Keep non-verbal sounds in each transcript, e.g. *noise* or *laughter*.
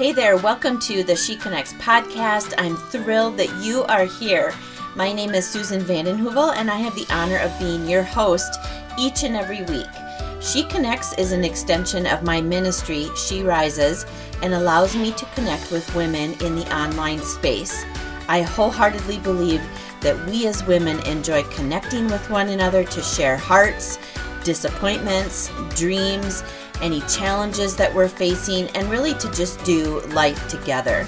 Hey there, welcome to the She Connects podcast. I'm thrilled that you are here. My name is Susan Vandenhoevel, and I have the honor of being your host each and every week. She Connects is an extension of my ministry, She Rises, and allows me to connect with women in the online space. I wholeheartedly believe that we as women enjoy connecting with one another to share hearts, disappointments, dreams, any challenges that we're facing, and really to just do life together.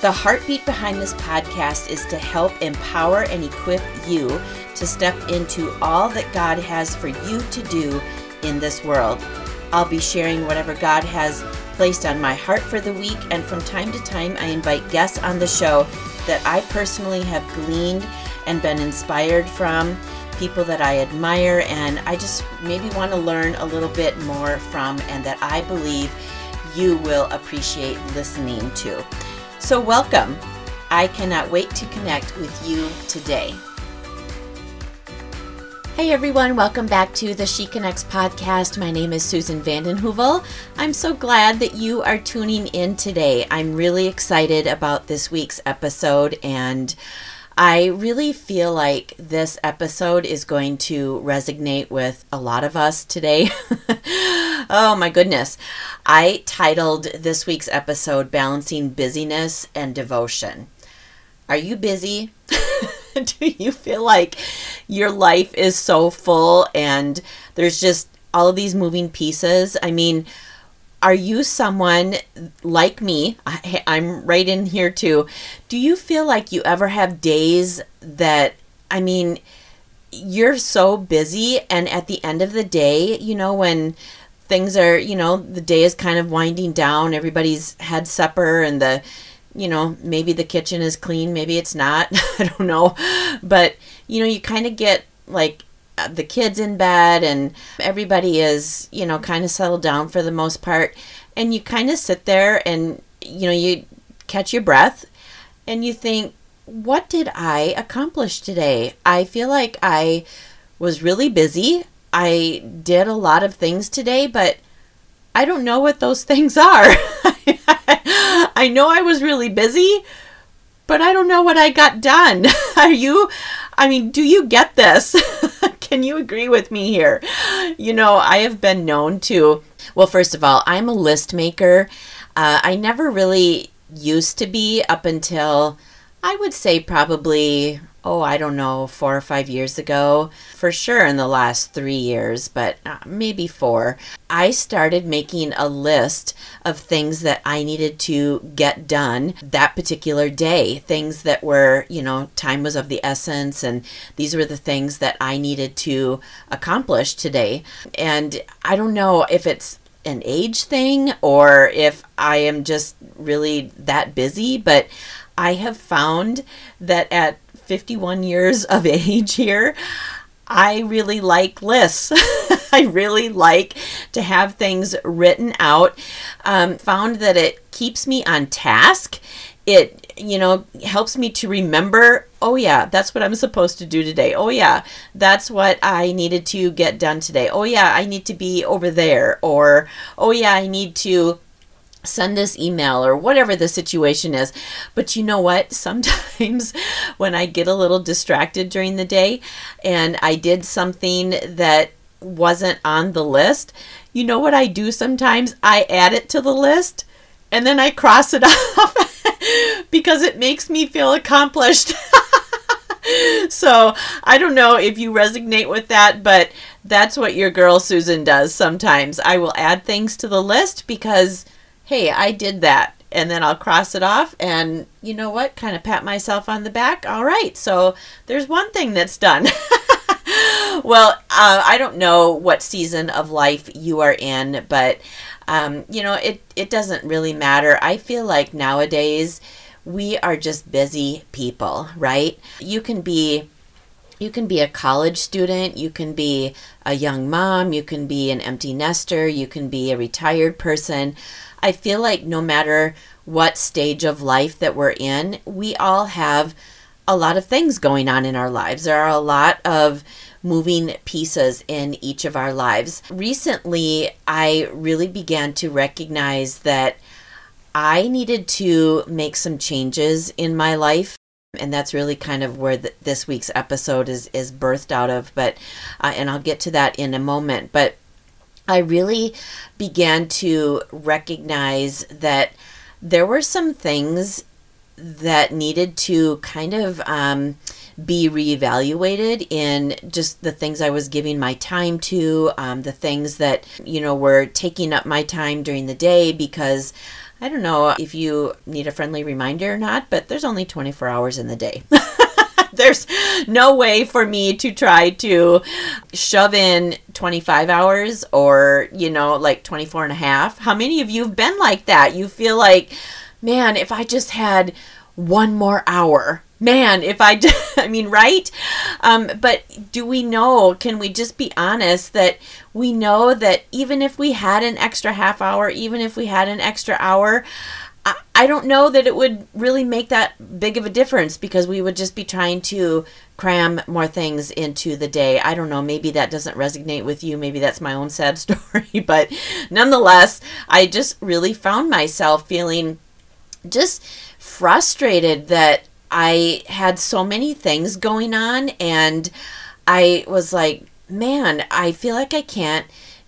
The heartbeat behind this podcast is to help empower and equip you to step into all that God has for you to do in this world. I'll be sharing whatever God has placed on my heart for the week, and from time to time, I invite guests on the show that I personally have gleaned and been inspired from, people that I admire, and I just maybe want to learn a little bit more from, and that I believe you will appreciate listening to. So, welcome. I cannot wait to connect with you today. Hey everyone, welcome back to the She Connects podcast. My name is Susan Vandenhoevel. I'm so glad that you are tuning in today. I'm really excited about this week's episode and I really feel like this episode is going to resonate with a lot of us today. *laughs* oh my goodness. I titled this week's episode Balancing Busyness and Devotion. Are you busy? *laughs* Do you feel like your life is so full and there's just all of these moving pieces? I mean, are you someone like me? I, I'm right in here too. Do you feel like you ever have days that, I mean, you're so busy, and at the end of the day, you know, when things are, you know, the day is kind of winding down, everybody's had supper, and the, you know, maybe the kitchen is clean, maybe it's not. *laughs* I don't know. But, you know, you kind of get like Uh, the kids in bed and everybody is, you know, kind of settled down for the most part. And you kind of sit there and, you know, you catch your breath and you think, what did I accomplish today? I feel like I was really busy. I did a lot of things today, but I don't know what those *laughs* things are. *laughs* I know I was really busy, but I don't know what I got done. *laughs* Are you, I mean, do you get this? Can you agree with me here? You know, I have been known to, well, first of all, I'm a list maker. Uh, I never really used to be up until I would say probably oh, I don't know, four or five years ago, for sure in the last three years, but uh, maybe four, I started making a list of things that I needed to get done that particular day. Things that were, you know, time was of the essence, and these were the things that I needed to accomplish today. And I don't know if it's an age thing or if I am just really that busy, but I have found that at 51 years of *laughs* age here, I really like lists. *laughs* I really like to have things written out. Um, found that it keeps me on task. It you know helps me to remember oh yeah that's what i'm supposed to do today oh yeah that's what i needed to get done today oh yeah i need to be over there or oh yeah i need to send this email or whatever the situation is. But you know what? *laughs* Sometimes when I get a little distracted during the day and I did something that wasn't on the list, you know what I do sometimes? I add it to the list and then I cross it *laughs* off *laughs* because it makes me feel accomplished. so I don't know if you resonate with that, but that's what your girl Susan does sometimes. I will add things to the list because hey, I did that. And then I'll cross it off and you know what? Kind of pat myself on the back. All right, so there's one thing that's done. *laughs* well, uh, I don't know what season of life you are in, but um, you know, it, it doesn't really matter. I feel like nowadays we are just busy people, right? You can be you can be a college student, you can be a young mom, you can be an empty nester, you can be a retired person. I feel like no matter what stage of life that we're in, we all have a lot of things going on in our lives. There are a lot of moving pieces in each of our lives. Recently, I really began to recognize that I needed to make some changes in my life and that's really kind of where the, this week's episode is is birthed out of but uh, and I'll get to that in a moment but I really began to recognize that there were some things that needed to kind of um, be reevaluated in just the things I was giving my time to, um, the things that, you know, were taking up my time during the day because I don't know if you need a friendly reminder or not, but there's only 24 hours in the day. *laughs* *laughs* there's no way for me to try to shove in 25 hours or, you know, like 24 and a half. How many of you have been like that? You feel like, man, if I just had one more hour, man, if I, *laughs* I mean, right? Um, but do we know, can we just be honest that we know that even if we had an extra half hour, even if we had an extra hour, I, don't know that it would really make that big of a difference because we would just be trying to cram more things into the day. I don't know, maybe that doesn't resonate with you. Maybe that's my own sad *laughs* story. But nonetheless, I just really found myself feeling just frustrated that I had so many things going on and I was like, man, I feel like I can't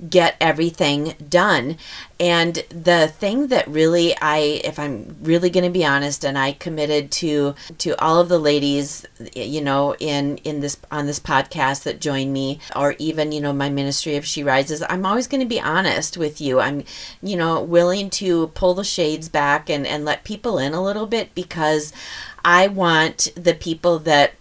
get everything done. And the thing that really I if I'm really going to be honest and I committed to to all of the ladies you know in in this on this podcast that join me or even you know my ministry if she rises I'm always going to be honest with you. I'm you know willing to pull the shades back and and let people in a little bit because I want the people that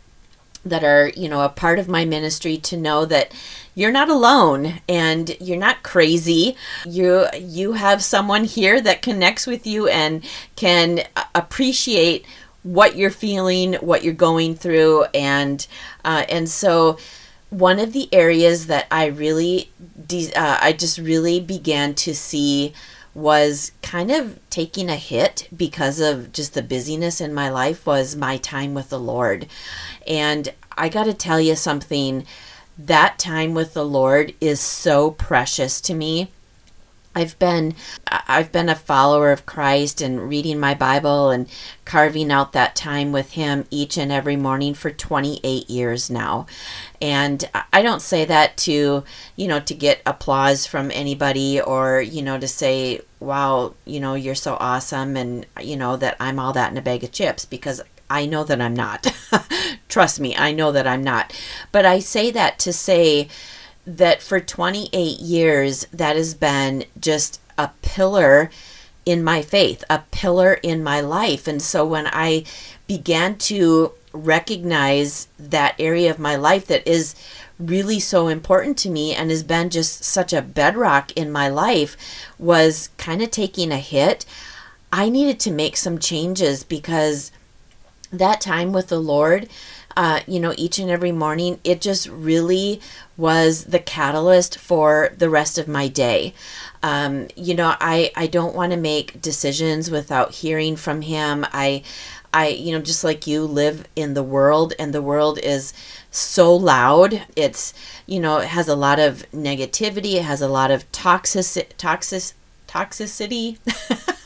that are, you know, a part of my ministry to know that you're not alone and you're not crazy. You you have someone here that connects with you and can appreciate what you're feeling, what you're going through, and uh, and so one of the areas that I really, de- uh, I just really began to see was kind of taking a hit because of just the busyness in my life was my time with the Lord. And I got to tell you something that time with the Lord is so precious to me. I've been I've been a follower of Christ and reading my Bible and carving out that time with him each and every morning for 28 years now. And I don't say that to, you know, to get applause from anybody or, you know, to say, wow, you know, you're so awesome and you know that I'm all that in a bag of chips because I know that I'm not. *laughs* Trust me, I know that I'm not. But I say that to say that for 28 years, that has been just a pillar in my faith, a pillar in my life. And so when I began to recognize that area of my life that is really so important to me and has been just such a bedrock in my life was kind of taking a hit. I needed to make some changes because that time with the Lord, uh, you know, each and every morning, it just really was the catalyst for the rest of my day. Um, you know, I, I don't want to make decisions without hearing from Him. I, I, you know, just like you live in the world, and the world is so loud. It's, you know, it has a lot of negativity. It has a lot of toxic, toxic, toxicity. *laughs*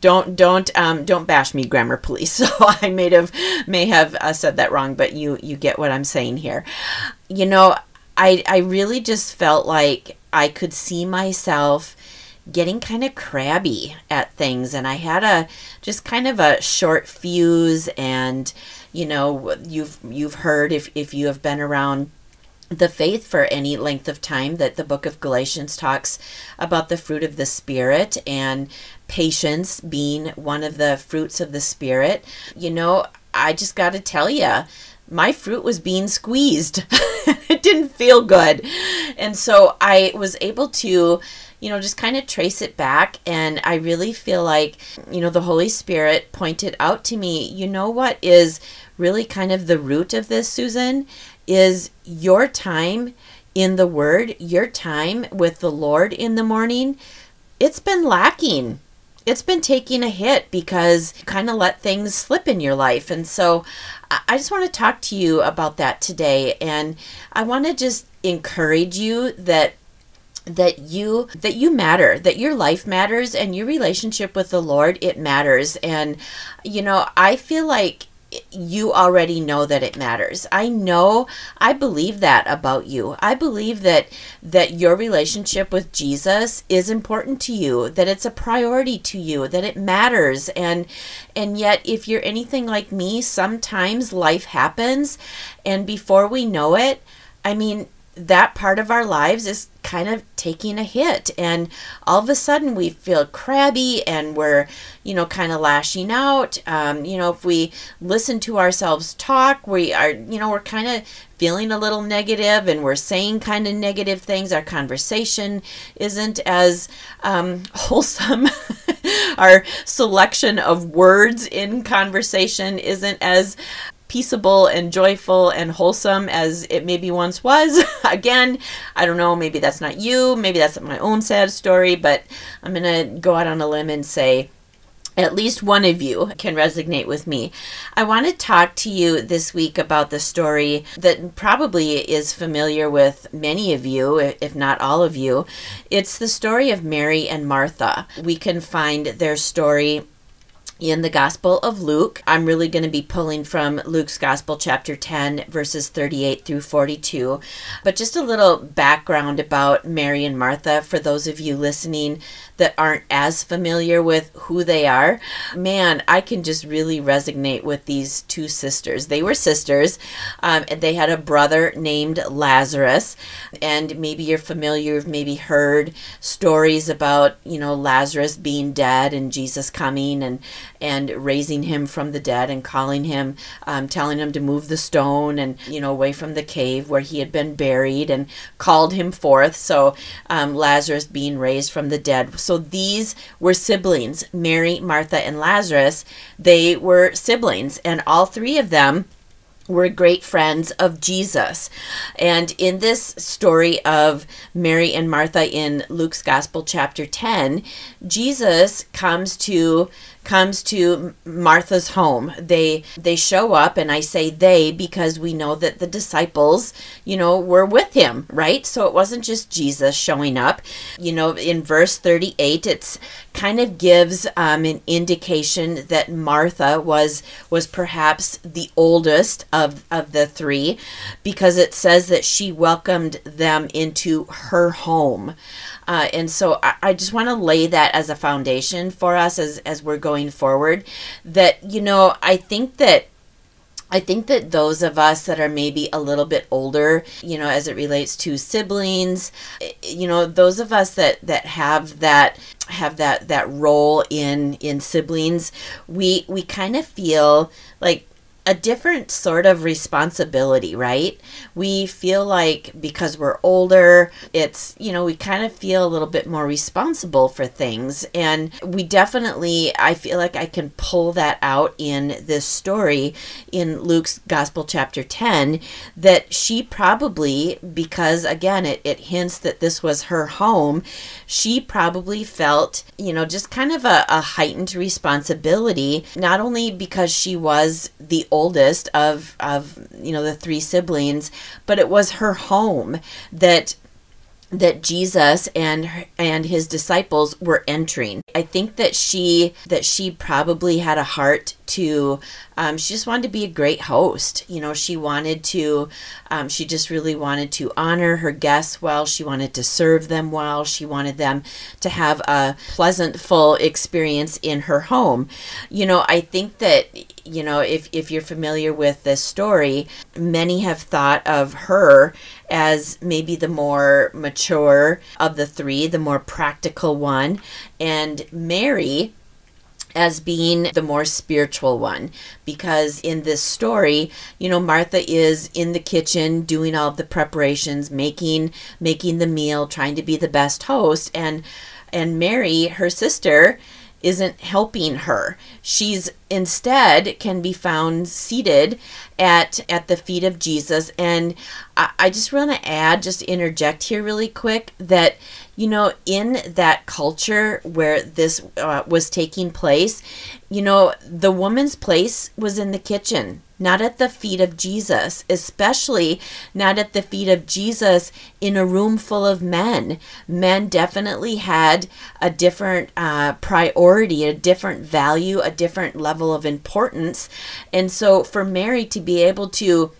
don't don't um, don't bash me, grammar police. *laughs* So I may have may have uh, said that wrong, but you you get what I'm saying here. You know, I I really just felt like I could see myself getting kind of crabby at things and I had a just kind of a short fuse and you know you've you've heard if if you have been around the faith for any length of time that the book of Galatians talks about the fruit of the Spirit and patience being one of the fruits of the Spirit. You know, I just got to tell you, my fruit was being squeezed. *laughs* it didn't feel good. And so I was able to, you know, just kind of trace it back. And I really feel like, you know, the Holy Spirit pointed out to me, you know, what is really kind of the root of this, Susan? Is your time in the Word, your time with the Lord in the morning, it's been lacking. It's been taking a hit because you kind of let things slip in your life. And so I just want to talk to you about that today. And I want to just encourage you that that you that you matter that your life matters and your relationship with the lord it matters and you know i feel like you already know that it matters. I know, I believe that about you. I believe that that your relationship with Jesus is important to you, that it's a priority to you, that it matters. And and yet if you're anything like me, sometimes life happens and before we know it, I mean, that part of our lives is kind of taking a hit. And all of a sudden we feel crabby and we're you know kind of lashing out. Um, you know if we listen to ourselves talk we are you know we're kind of feeling a little negative and we're saying kind of negative things. Our conversation isn't as um, *laughs* wholesome. Our selection of words in conversation isn't as peaceable and joyful and wholesome as it maybe once was. *laughs* Again, I don't know, maybe that's not you, maybe that's my own sad story, but I'm going to go out on a limb and say, at least one of you can resonate with me. I want to talk to you this week about the story that probably is familiar with many of you, if not all of you. It's the story of Mary and Martha. We can find their story in the Gospel of Luke. I'm really going to be pulling from Luke's Gospel, chapter 10, verses 38 through 42. But just a little background about Mary and Martha for those of you listening that aren't as familiar with who they are, man, I can just really resonate with these two sisters. They were sisters, um, and they had a brother named Lazarus. And maybe you're familiar, you've maybe heard stories about, you know, Lazarus being dead and Jesus coming and, and raising him from the dead and calling him, um, telling him to move the stone and, you know, away from the cave where he had been buried and called him forth. So um, Lazarus being raised from the dead. So these were siblings Mary, Martha, and Lazarus. They were siblings, and all three of them were great friends of Jesus. And in this story of Mary and Martha in Luke's Gospel, chapter 10, Jesus comes to comes to Martha's home. They they show up and I say they because we know that the disciples, you know, were with him, right? So it wasn't just Jesus showing up. You know, in verse 38 it's kind of gives um, an indication that Martha was was perhaps the oldest of of the three because it says that she welcomed them into her home. Uh, and so I, I just want to lay that as a foundation for us as, as we're going forward. That, you know, I think that I think that those of us that are maybe a little bit older, you know, as it relates to siblings, you know, those of us that that have that have that that role in in siblings, we we kind of feel like a different sort of responsibility, right? We feel like because we're older, it's, you know, we kind of feel a little bit more responsible for things. And we definitely, I feel like I can pull that out in this story in Luke's Gospel, chapter 10, that she probably, because again, it, it hints that this was her home, she probably felt, you know, just kind of a, a heightened responsibility, not only because she was the oldest of of you know the three siblings, but it was her home that that Jesus and and his disciples were entering. I think that she that she probably had a heart to um, she just wanted to be a great host. You know she wanted to um, she just really wanted to honor her guests well. She wanted to serve them well. She wanted them to have a pleasant full experience in her home. You know i think that you know if, if you're familiar with this story many have thought of her as maybe the more mature of the three the more practical one. And mary as being the more spiritual one. Because in this story you know martha is in the kitchen doing all the preparations making making the meal trying to be the best host. And and mary her sister isn't helping her. She's instead can be found seated at at the feet of Jesus. And I, I just want to add, just interject here really quick that you know in that culture where this uh, was taking place, you know the woman's place was in the kitchen not at the feet of Jesus, especially not at the feet of Jesus in a room full of men. Men definitely had a different uh, priority, a different value, a different level of importance. And so for Mary to be able to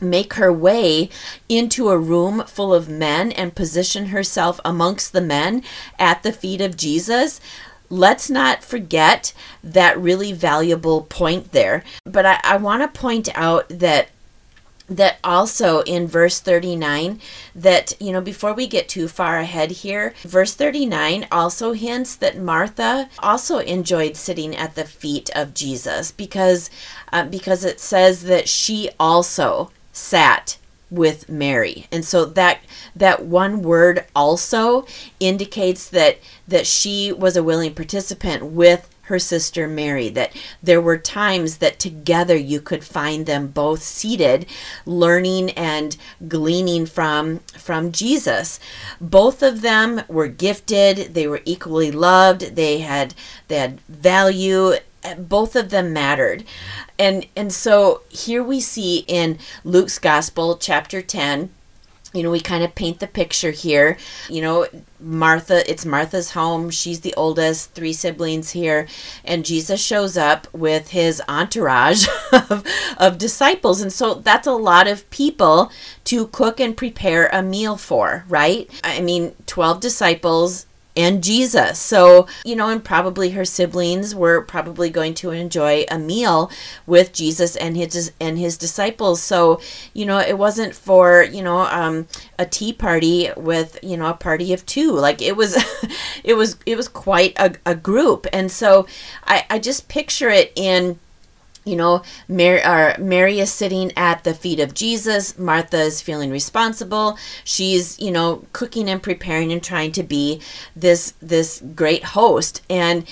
make her way into a room full of men and position herself amongst the men at the feet of Jesus let's not forget that really valuable point there. But I, I want to point out that that also in verse 39 that you know before we get too far ahead here verse 39 also hints that martha also enjoyed sitting at the feet of jesus because uh, because it says that she also sat with Mary. And so that that one word also indicates that that she was a willing participant with her sister Mary that there were times that together you could find them both seated learning and gleaning from from Jesus. Both of them were gifted they were equally loved they had they had value both of them mattered. And and so here we see in Luke's gospel chapter 10 you know we kind of paint the picture here. You know Martha it's Martha's home. She's the oldest three siblings here. And Jesus shows up with his entourage *laughs* of, of disciples. And so that's a lot of people to cook and prepare a meal for right? I mean 12 disciples and Jesus. So, you know, and probably her siblings were probably going to enjoy a meal with Jesus and his and his disciples. So, you know, it wasn't for, you know, um, a tea party with, you know, a party of two. Like it was *laughs* it was it was quite a, a group. And so I, I just picture it in you know, Mary, Mary is sitting at the feet of Jesus. Martha is feeling responsible. She's, you know, cooking and preparing and trying to be this this great host. And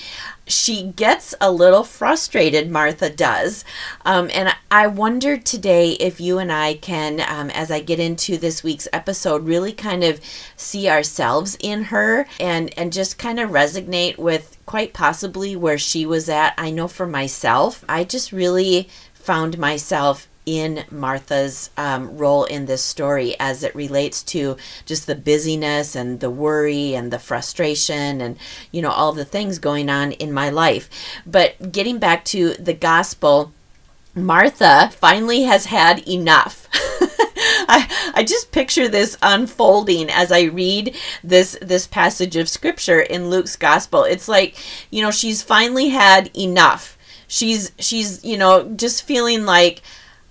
she gets a little frustrated, Martha does. Um, and I wonder today if you and I can, um, as I get into this week's episode, really kind of see ourselves in her and, and just kind of resonate with quite possibly where she was at. I know for myself, I just really found myself in Martha's um, role in this story as it relates to just the busyness and the worry and the frustration and, you know, all the things going on in my life. But getting back to the gospel, Martha finally has had enough. *laughs* I, I just picture this unfolding as I read this this passage of scripture in Luke's gospel. It's like, you know, she's finally had enough. She's she's, you know, just feeling like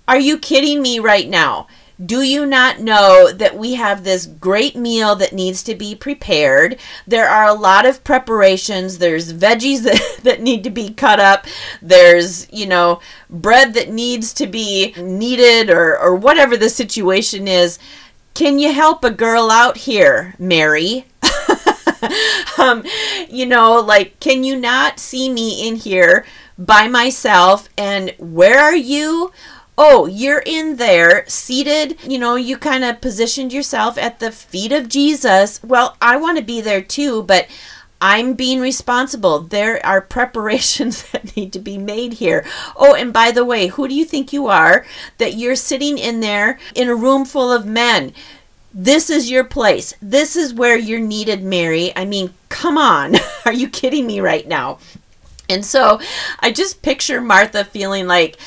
are you kidding me right now? Do you not know that we have this great meal that needs to be prepared? There are a lot of preparations. There's veggies *laughs* that, that need to be cut up. There's, you know, bread that needs to be kneaded or, or whatever the situation is. Can you help a girl out here, Mary? *laughs* um, you know, like, can you not see me in here by myself? And where are you? Oh, you're in there seated, you know, you kind of positioned yourself at the feet of Jesus. Well, I want to be there too, but I'm being responsible. There are *laughs* preparations that need to be made here. Oh, and by the way, who do you think you are that you're sitting in there in a room full of men? This is your place. This is where you're needed, Mary. I mean, come on. *laughs* Are you kidding me right now? And so I just picture Martha feeling like,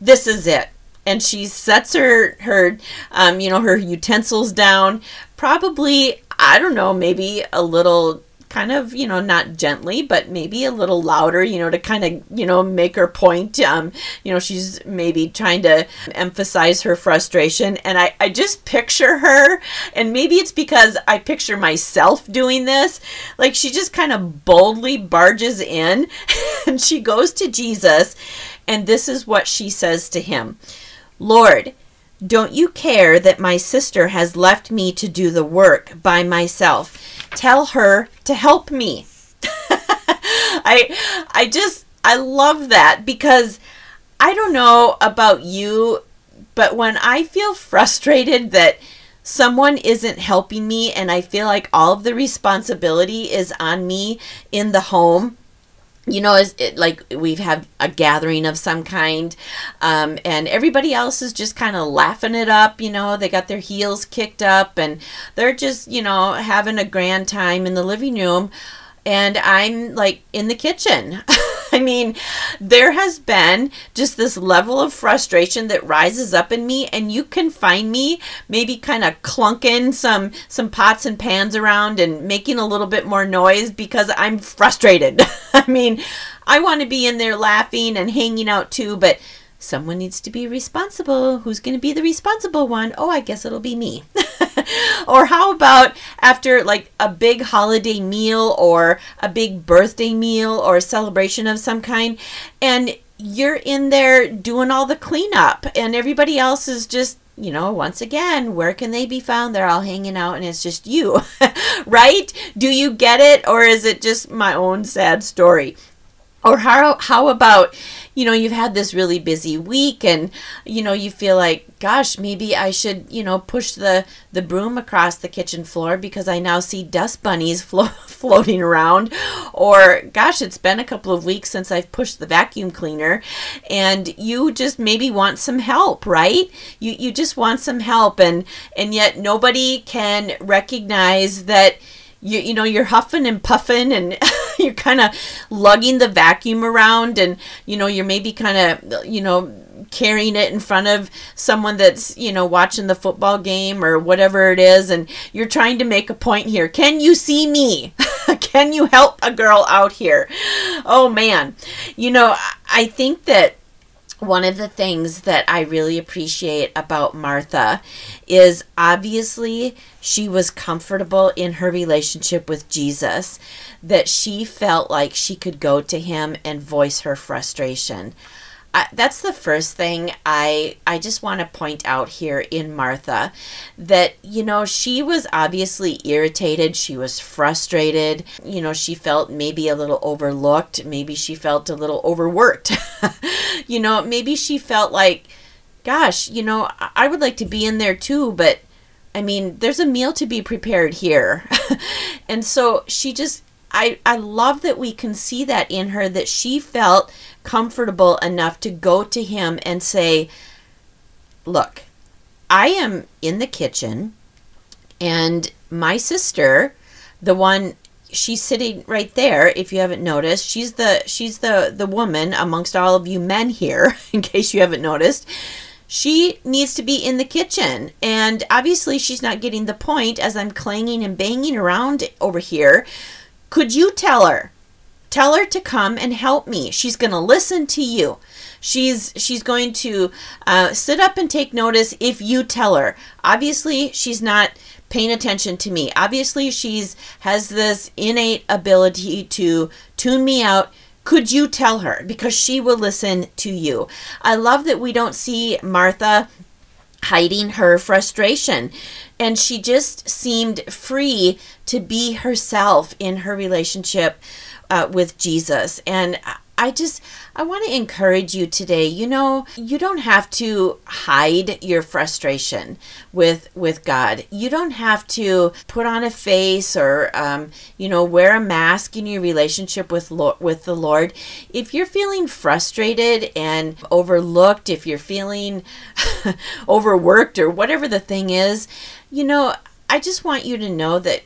this is it and she sets her her um, you know her utensils down. Probably i don't know maybe a little kind of you know not gently but maybe a little louder you know to kind of you know make her point. Um you know she's maybe trying to emphasize her frustration. And i i just picture her and maybe it's because i picture myself doing this. Like she just kind of boldly barges in *laughs* and she goes to jesus and this is what she says to him Lord, don't you care that my sister has left me to do the work by myself? Tell her to help me. *laughs* I I just I love that because I don't know about you, but when I feel frustrated that someone isn't helping me and I feel like all of the responsibility is on me in the home, you know, as it, like we've had a gathering of some kind, um, and everybody else is just kind of laughing it up. You know, they got their heels kicked up and they're just, you know, having a grand time in the living room, and I'm like in the kitchen. *laughs* I mean, there has been just this level of frustration that rises up in me and you can find me maybe kind of clunking some some pots and pans around and making a little bit more noise because I'm frustrated. *laughs* I mean, I want to be in there laughing and hanging out too, but someone needs to be responsible. Who's going to be the responsible one? Oh, I guess it'll be me. *laughs* or how about after like a big holiday meal or a big birthday meal or a celebration of some kind and you're in there doing all the cleanup and everybody else is just you know, once again, where can they be found? They're all hanging out and it's just you, *laughs* right? Do you get it? Or is it just my own sad story? Or how, how about you know, you've had this really busy week and, you know, you feel like, gosh, maybe I should, you know, push the, the broom across the kitchen floor because I now see dust bunnies *laughs* flo- floating around. Or, gosh, it's been a couple of weeks since I've pushed the vacuum cleaner and you just maybe want some help, right? You, you just want some help and, and yet nobody can recognize that you, you know you're huffing and puffing and *laughs* *laughs* you're kind of lugging the vacuum around and you know you're maybe kind of you know carrying it in front of someone that's you know watching the football game or whatever it is. And you're trying to make a point here. Can you see me? *laughs* Can you help a girl out here? Oh man. You know i think that one of the things that I really appreciate about Martha is obviously she was comfortable in her relationship with Jesus, that she felt like she could go to him and voice her frustration. I, that's the first thing I I just want to point out here in Martha that you know she was obviously irritated, she was frustrated, you know, she felt maybe a little overlooked, maybe she felt a little overworked. *laughs* you know, maybe she felt like gosh, you know, I would like to be in there too, but I mean, there's a meal to be prepared here. *laughs* and so she just I I love that we can see that in her that she felt comfortable enough to go to him and say, Look, I am in the kitchen, and my sister, the one she's sitting right there if you haven't noticed. She's the she's the the woman amongst all of you men here *laughs* in case you haven't noticed. She needs to be in the kitchen and obviously she's not getting the point as i'm clanging and banging around over here could you tell her Tell her to come and help me. She's going to listen to you. She's she's going to uh, sit up and take notice if you tell her. Obviously, she's not paying attention to me. Obviously, she's has this innate ability to tune me out. Could you tell her because she will listen to you. I love that we don't see Martha hiding her frustration. And she just seemed free to be herself in her relationship uh, with Jesus. And I just I want to encourage you today. You know, you don't have to hide your frustration with with God. You don't have to put on a face or um, you know wear a mask in your relationship with Lord, with the Lord. If you're feeling frustrated and overlooked, if you're feeling *laughs* overworked or whatever the thing is, you know, I just want you to know that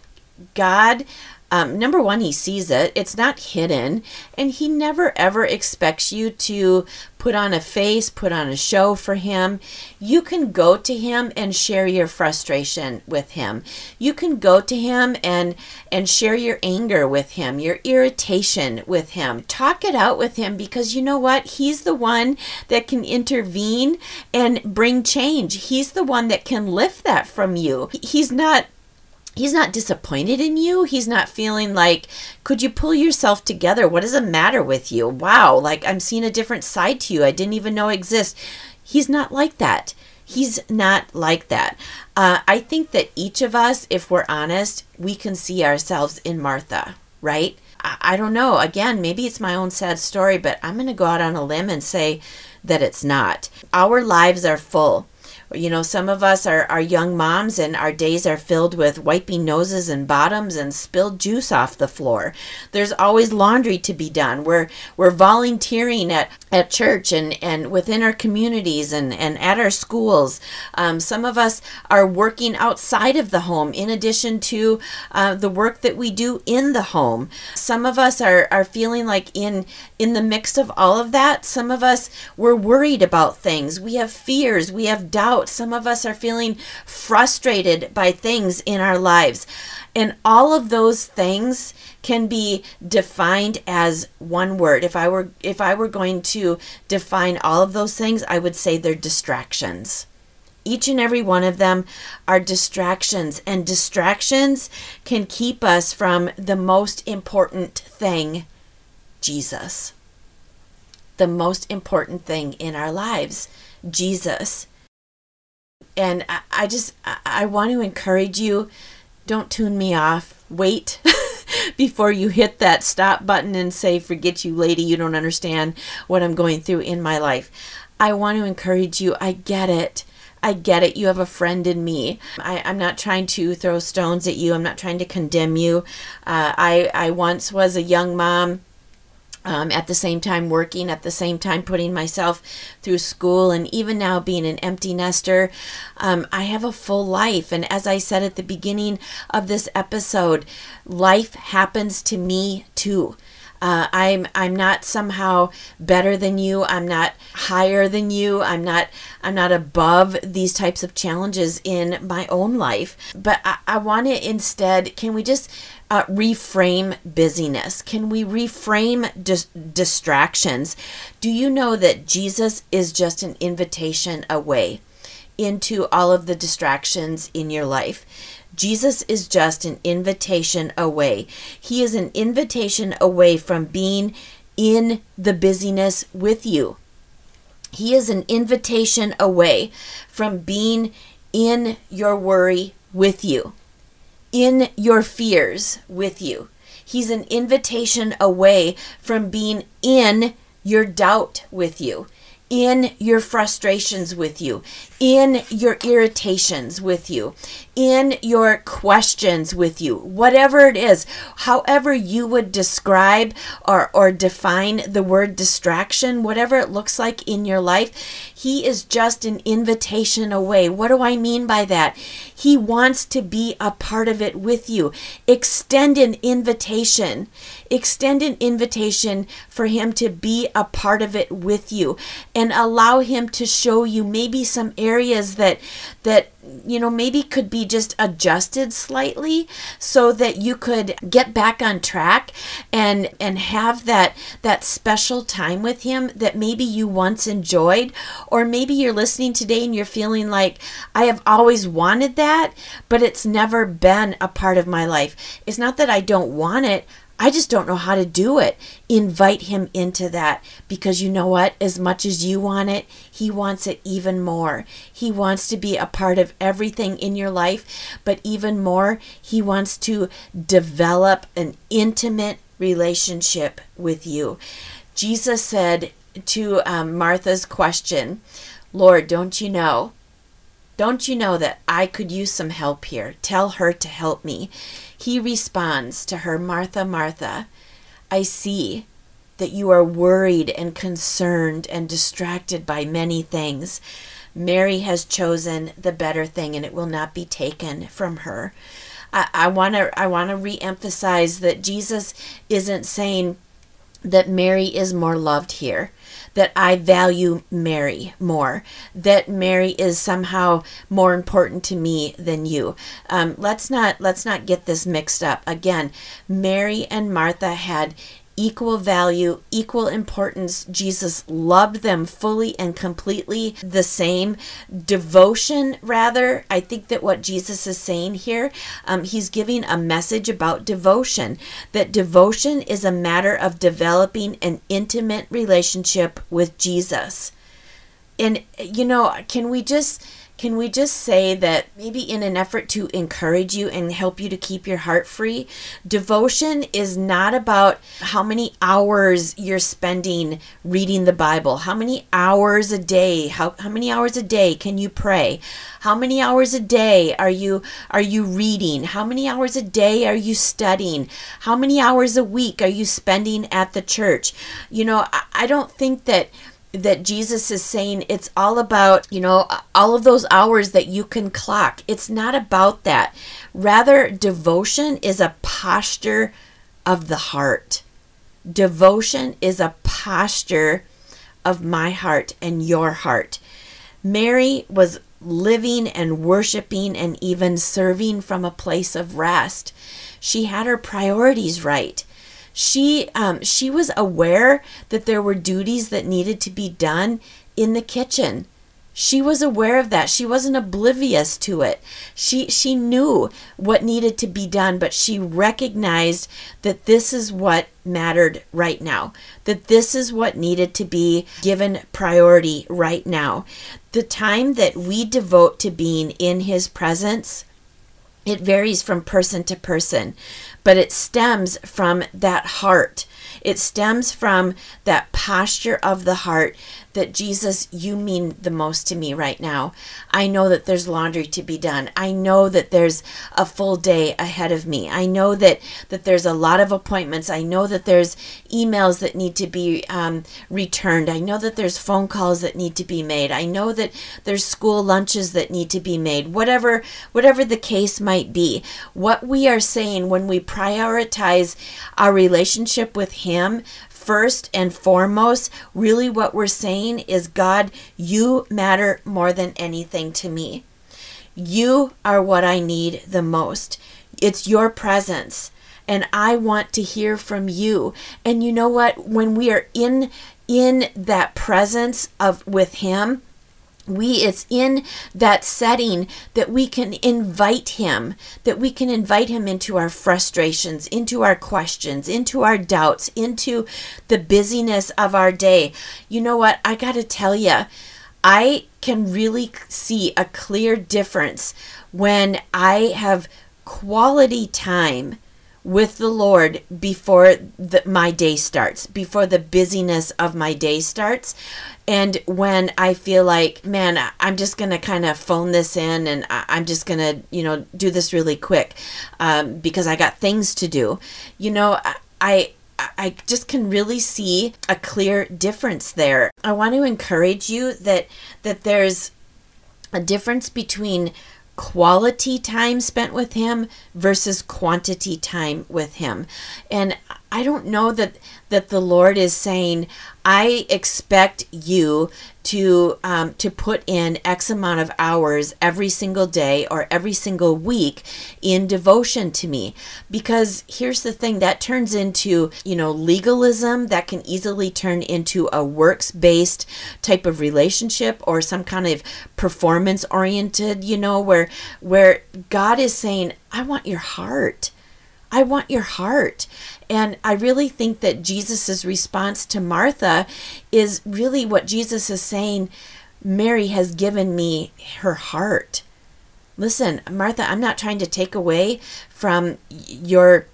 God um, number one, he sees it, it's not hidden, and he never ever expects you to put on a face, put on a show for him. You can go to him and share your frustration with him. You can go to him and and share your anger with him, your irritation with him. Talk it out with him because you know what? He's the one that can intervene and bring change. He's the one that can lift that from you. He's not he's not disappointed in you. He's not feeling like, could you pull yourself together? What is the matter with you? Wow, like I'm seeing a different side to you I didn't even know exist. He's not like that. He's not like that. Uh, I think that each of us, if we're honest, we can see ourselves in Martha, right? I, I don't know. Again, maybe it's my own sad story, but I'm going to go out on a limb and say that it's not. Our lives are full. You know, some of us are, are young moms and our days are filled with wiping noses and bottoms and spilled juice off the floor. There's always laundry to be done. We're we're volunteering at, at church and, and within our communities and, and at our schools. Um, some of us are working outside of the home in addition to uh, the work that we do in the home. Some of us are, are feeling like in in the mix of all of that, some of us we're worried about things. We have fears, we have doubts Some of us are feeling frustrated by things in our lives. And all of those things can be defined as one word. If I were if I were going to define all of those things, I would say they're distractions. Each and every one of them are distractions, and distractions can keep us from the most important thing Jesus. The most important thing in our lives, Jesus and I, I just I, I want to encourage you don't tune me off wait *laughs* before you hit that stop button and say forget you lady you don't understand what i'm going through in my life i want to encourage you i get it I get it. You have a friend in me. I, am not trying to throw stones at you. I'm not trying to condemn you. Uh, I, I once was a young mom um, at the same time working, at the same time putting myself through school, and even now being an empty nester, um, I have a full life. And as I said at the beginning of this episode, life happens to me too. Uh, I'm I'm not somehow better than you. I'm not higher than you. I'm not I'm not above these types of challenges in my own life. But I, I want to instead. Can we just uh, reframe busyness? Can we reframe dis- distractions? Do you know that Jesus is just an invitation away into all of the distractions in your life? Jesus is just an invitation away. He is an invitation away from being in the busyness with you. He is an invitation away from being in your worry with you, in your fears with you. He's an invitation away from being in your doubt with you in your frustrations with you, in your irritations with you, in your questions with you, whatever it is, however you would describe or, or define the word distraction, whatever it looks like in your life, he is just an invitation away. What do I mean by that? He wants to be a part of it with you. Extend an invitation. Extend an invitation for him to be a part of it with you and allow him to show you maybe some areas that that you know maybe could be just adjusted slightly so that you could get back on track and and have that that special time with him that maybe you once enjoyed. Or maybe you're listening today and you're feeling like I have always wanted that but it's never been a part of my life. It's not that I don't want it I just don't know how to do it. Invite him into that because you know what? As much as you want it, he wants it even more. He wants to be a part of everything in your life, but even more, he wants to develop an intimate relationship with you. Jesus said to um, Martha's question, Lord, don't you know? Don't you know that I could use some help here? Tell her to help me. He responds to her, Martha, Martha, I see that you are worried and concerned and distracted by many things. Mary has chosen the better thing and it will not be taken from her. I want to I want to re-emphasize that Jesus isn't saying that Mary is more loved here that I value Mary more, that Mary is somehow more important to me than you. Um, let's not let's not get this mixed up. Again, Mary and Martha had equal value, equal importance. Jesus loved them fully and completely the same. Devotion, rather, I think that what Jesus is saying here, um, he's giving a message about devotion. That devotion is a matter of developing an intimate relationship with Jesus. And, you know, can we just can we just say that maybe in an effort to encourage you and help you to keep your heart free, devotion is not about how many hours you're spending reading the Bible, how many hours a day, how, how many hours a day can you pray? How many hours a day are you are you reading? How many hours a day are you studying? How many hours a week are you spending at the church? You know, I, I don't think that that Jesus is saying it's all about, you know, all of those hours that you can clock. It's not about that. Rather, devotion is a posture of the heart. Devotion is a posture of my heart and your heart. Mary was living and worshiping and even serving from a place of rest. She had her priorities right she um, she was aware that there were duties that needed to be done in the kitchen. She was aware of that. She wasn't oblivious to it. She she knew what needed to be done but she recognized that this is what mattered right now that this is what needed to be given priority right now. The time that we devote to being in his presence it varies from person to person, but it stems from that heart. It stems from that posture of the heart that Jesus, you mean the most to me right now. I know that there's laundry to be done. I know that there's a full day ahead of me. I know that that there's a lot of appointments. I know that there's emails that need to be um, returned. I know that there's phone calls that need to be made. I know that there's school lunches that need to be made. Whatever whatever the case might be, what we are saying when we prioritize our relationship with Him first and foremost, really what we're saying is God, you matter more than anything to me. You are what I need the most. It's your presence and I want to hear from you. And you know what? When we are in in that presence of with him, we it's in that setting that we can invite him that we can invite him into our frustrations into our questions into our doubts into the busyness of our day. You know what? I got to tell you i can really see a clear difference when i have quality time with the Lord before the, my day starts, before the busyness of my day starts. And when I feel like, man, I'm just going to kind of phone this in and I'm just going to, you know, do this really quick um, because I got things to do, you know, I. I just can really see a clear difference there. I want to encourage you that that there's a difference between quality time spent with him versus quantity time with him. And I don't know that that the Lord is saying, I expect you to um, to put in X amount of hours every single day or every single week in devotion to me. Because here's the thing that turns into you know legalism that can easily turn into a works based type of relationship or some kind of performance oriented. You know where where God is saying, I want your heart. I want your heart. And I really think that Jesus' response to Martha is really what Jesus is saying Mary has given me her heart. Listen, Martha, I'm not trying to take away from your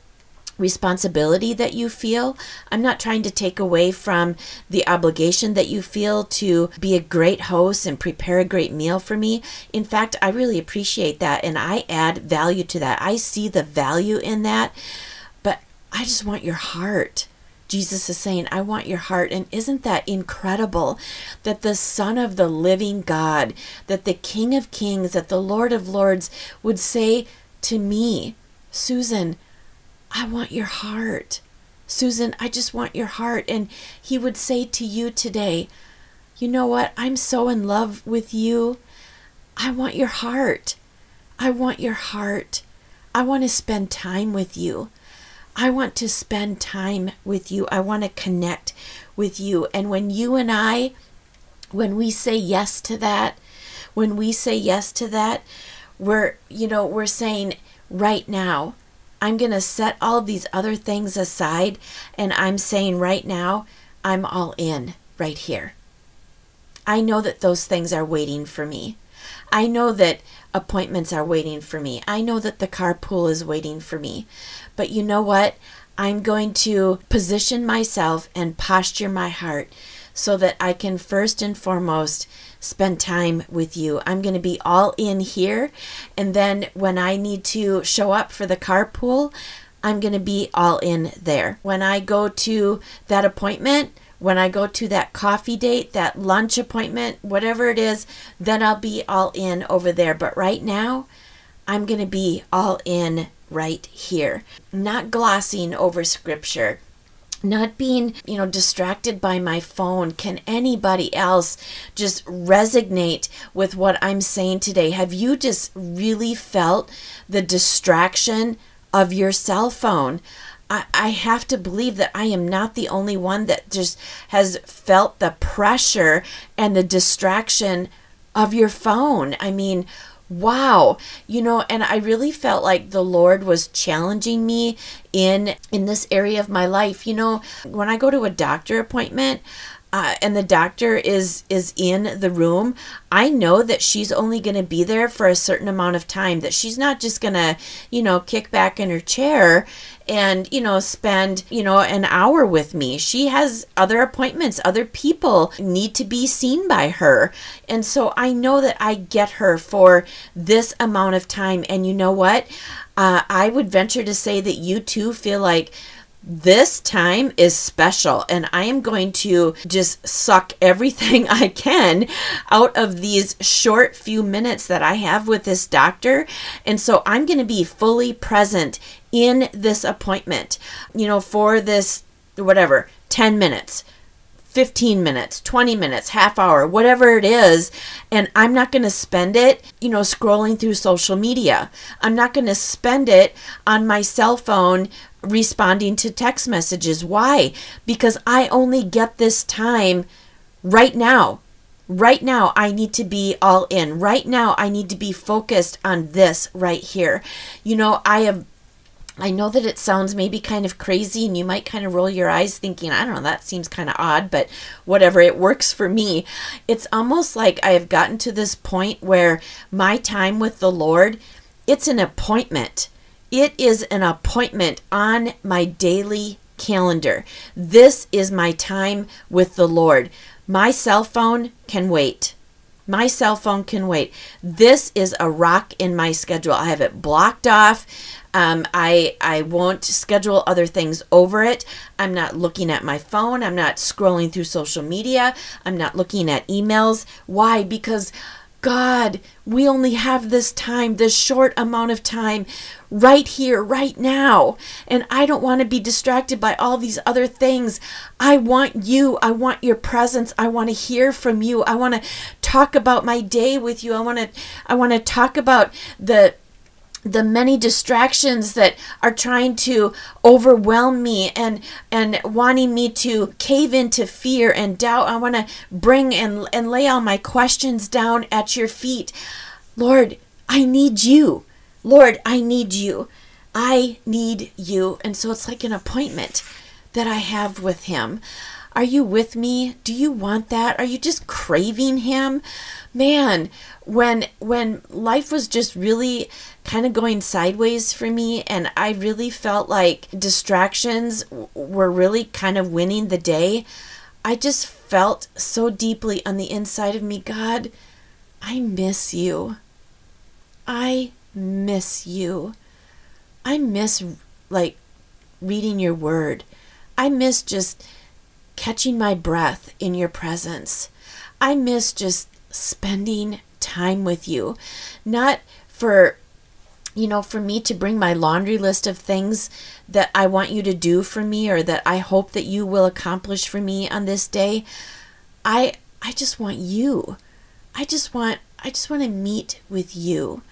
responsibility that you feel. I'm not trying to take away from the obligation that you feel to be a great host and prepare a great meal for me. In fact, I really appreciate that and I add value to that. I see the value in that. But I just want your heart. Jesus is saying, I want your heart. And isn't that incredible that the Son of the living God, that the King of Kings, that the Lord of Lords would say to me, Susan, I want your heart. Susan, I just want your heart. And he would say to you today, You know what? I'm so in love with you. I want your heart. I want your heart. I want to spend time with you. I want to spend time with you. I want to connect with you. And when you and I, when we say yes to that, when we say yes to that, we're, you know, we're saying right now, I'm going to set all of these other things aside and I'm saying right now, I'm all in right here. I know that those things are waiting for me. I know that appointments are waiting for me. I know that the carpool is waiting for me. But you know what? I'm going to position myself and posture my heart so that I can first and foremost spend time with you. I'm going to be all in here. And then when I need to show up for the carpool, I'm going to be all in there. When I go to that appointment, when I go to that coffee date, that lunch appointment, whatever it is, then I'll be all in over there. But right now, I'm going to be all in right here. Not glossing over scripture, not being, you know, distracted by my phone. Can anybody else just resonate with what I'm saying today? Have you just really felt the distraction of your cell phone? I, I have to believe that I am not the only one that just has felt the pressure and the distraction of your phone. I mean, wow. You know and i really felt like the lord was challenging me in in this area of my life. You know when i go to a doctor appointment uh, and the doctor is is in the room i know that she's only going to be there for a certain amount of time that she's not just going to you know kick back in her chair and you know spend you know an hour with me. She has other appointments. Other people need to be seen by her. And so i know that i get her for this amount of time. And you know what? Uh, i would venture to say that you too feel like this time is special. And I am going to just suck everything *laughs* I can out of these short few minutes that I have with this doctor. And so I'm going to be fully present in this appointment, you know, for this whatever, 10 minutes. 15 minutes, 20 minutes, half hour, whatever it is. And I'm not going to spend it, you know, scrolling through social media. I'm not going to spend it on my cell phone responding to text messages. Why? Because I only get this time right now. Right now, I need to be all in. Right now, I need to be focused on this right here. You know, I have I know that it sounds maybe kind of crazy and you might kind of roll your eyes thinking, I don't know, that seems kind of odd, but whatever, it works for me. It's almost like I have gotten to this point where my time with the Lord, it's an appointment. It is an appointment on my daily calendar. This is my time with the Lord. My cell phone can wait. My cell phone can wait. This is a rock in my schedule. I have it blocked off. Um, I I won't schedule other things over it. I'm not looking at my phone. I'm not scrolling through social media. I'm not looking at emails. Why? Because God, we only have this time, this short amount of time right here, right now. And I don't want to be distracted by all these other things. I want you. I want your presence. I want to hear from you. I want to talk about my day with you. I want to I want to talk about the the many distractions that are trying to overwhelm me and and wanting me to cave into fear and doubt. I want to bring and and lay all my questions down at your feet. Lord i need you. Lord i need you. I need you. And so it's like an appointment that i have with him are you with me do you want that are you just craving him man when when life was just really kind of going sideways for me and I really felt like distractions were really kind of winning the day, I just felt so deeply on the inside of me, God, I miss you. I miss you. I miss like reading your word. I miss just catching my breath in your presence. I miss just spending time with you. Not for you know, for me to bring my laundry list of things that I want you to do for me or that I hope that you will accomplish for me on this day. I I just want you. I just want I just want to meet with you.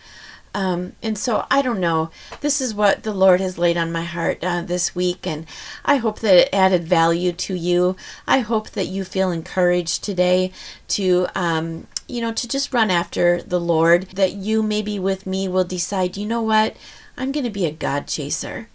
Um, and so I don't know. This is what the Lord has laid on my heart uh, this week, and I hope that it added value to you. I hope that you feel encouraged today to um, you know, to just run after the Lord, that you maybe with me will decide, you know what? I'm going to be a God chaser.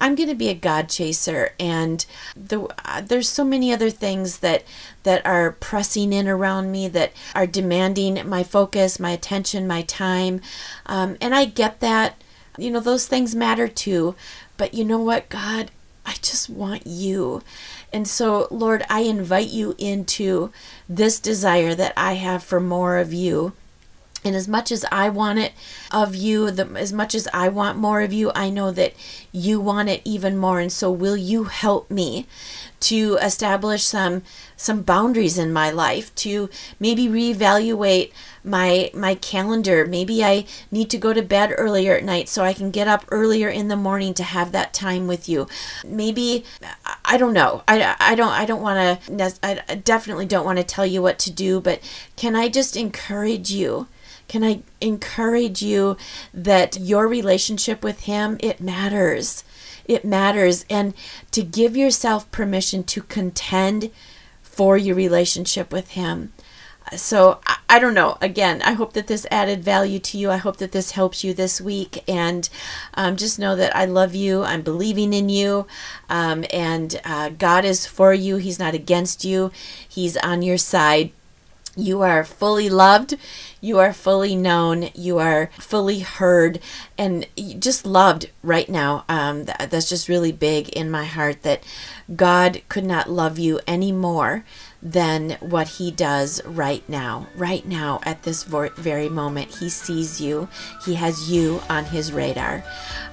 I'm going to be a God chaser, and the, uh, there's so many other things that that are pressing in around me that are demanding my focus, my attention, my time, um, and I get that. You know, those things matter too. But you know what, God, I just want you. And so, Lord, I invite you into this desire that I have for more of you. And as much as I want it of you, the, as much as I want more of you, I know that you want it even more. And so, will you help me to establish some some boundaries in my life? To maybe reevaluate my my calendar. Maybe I need to go to bed earlier at night so I can get up earlier in the morning to have that time with you. Maybe I don't know. I, I don't I don't want to. I definitely don't want to tell you what to do. But can I just encourage you? Can I encourage you that your relationship with Him, it matters. It matters. And to give yourself permission to contend for your relationship with Him. So I, don't know. Again, I hope that this added value to you. I hope that this helps you this week. And um, just know that I love you. I'm believing in you. Um, and uh, God is for you. He's not against you, He's on your side. You are fully loved. You are fully known. You are fully heard and just loved right now. Um, that's just really big in my heart that God could not love you any more than what He does right now. Right now, at this very moment, He sees you. He has you on His radar.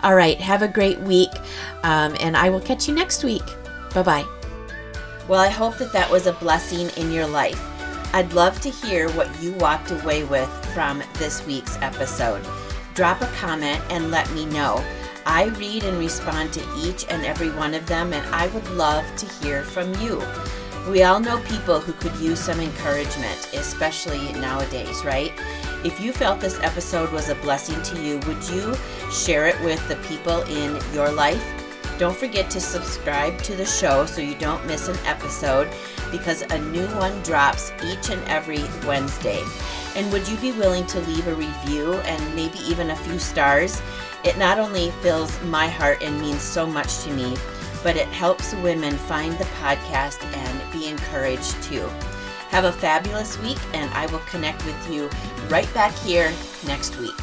All right, have a great week, um, and I will catch you next week. Bye bye. Well, I hope that that was a blessing in your life. I'd love to hear what you walked away with from this week's episode. Drop a comment and let me know. I read and respond to each and every one of them, and I would love to hear from you. We all know people who could use some encouragement, especially nowadays, right? If you felt this episode was a blessing to you, would you share it with the people in your life? Don't forget to subscribe to the show so you don't miss an episode because a new one drops each and every Wednesday. And would you be willing to leave a review and maybe even a few stars? It not only fills my heart and means so much to me, but it helps women find the podcast and be encouraged too. Have a fabulous week, and I will connect with you right back here next week.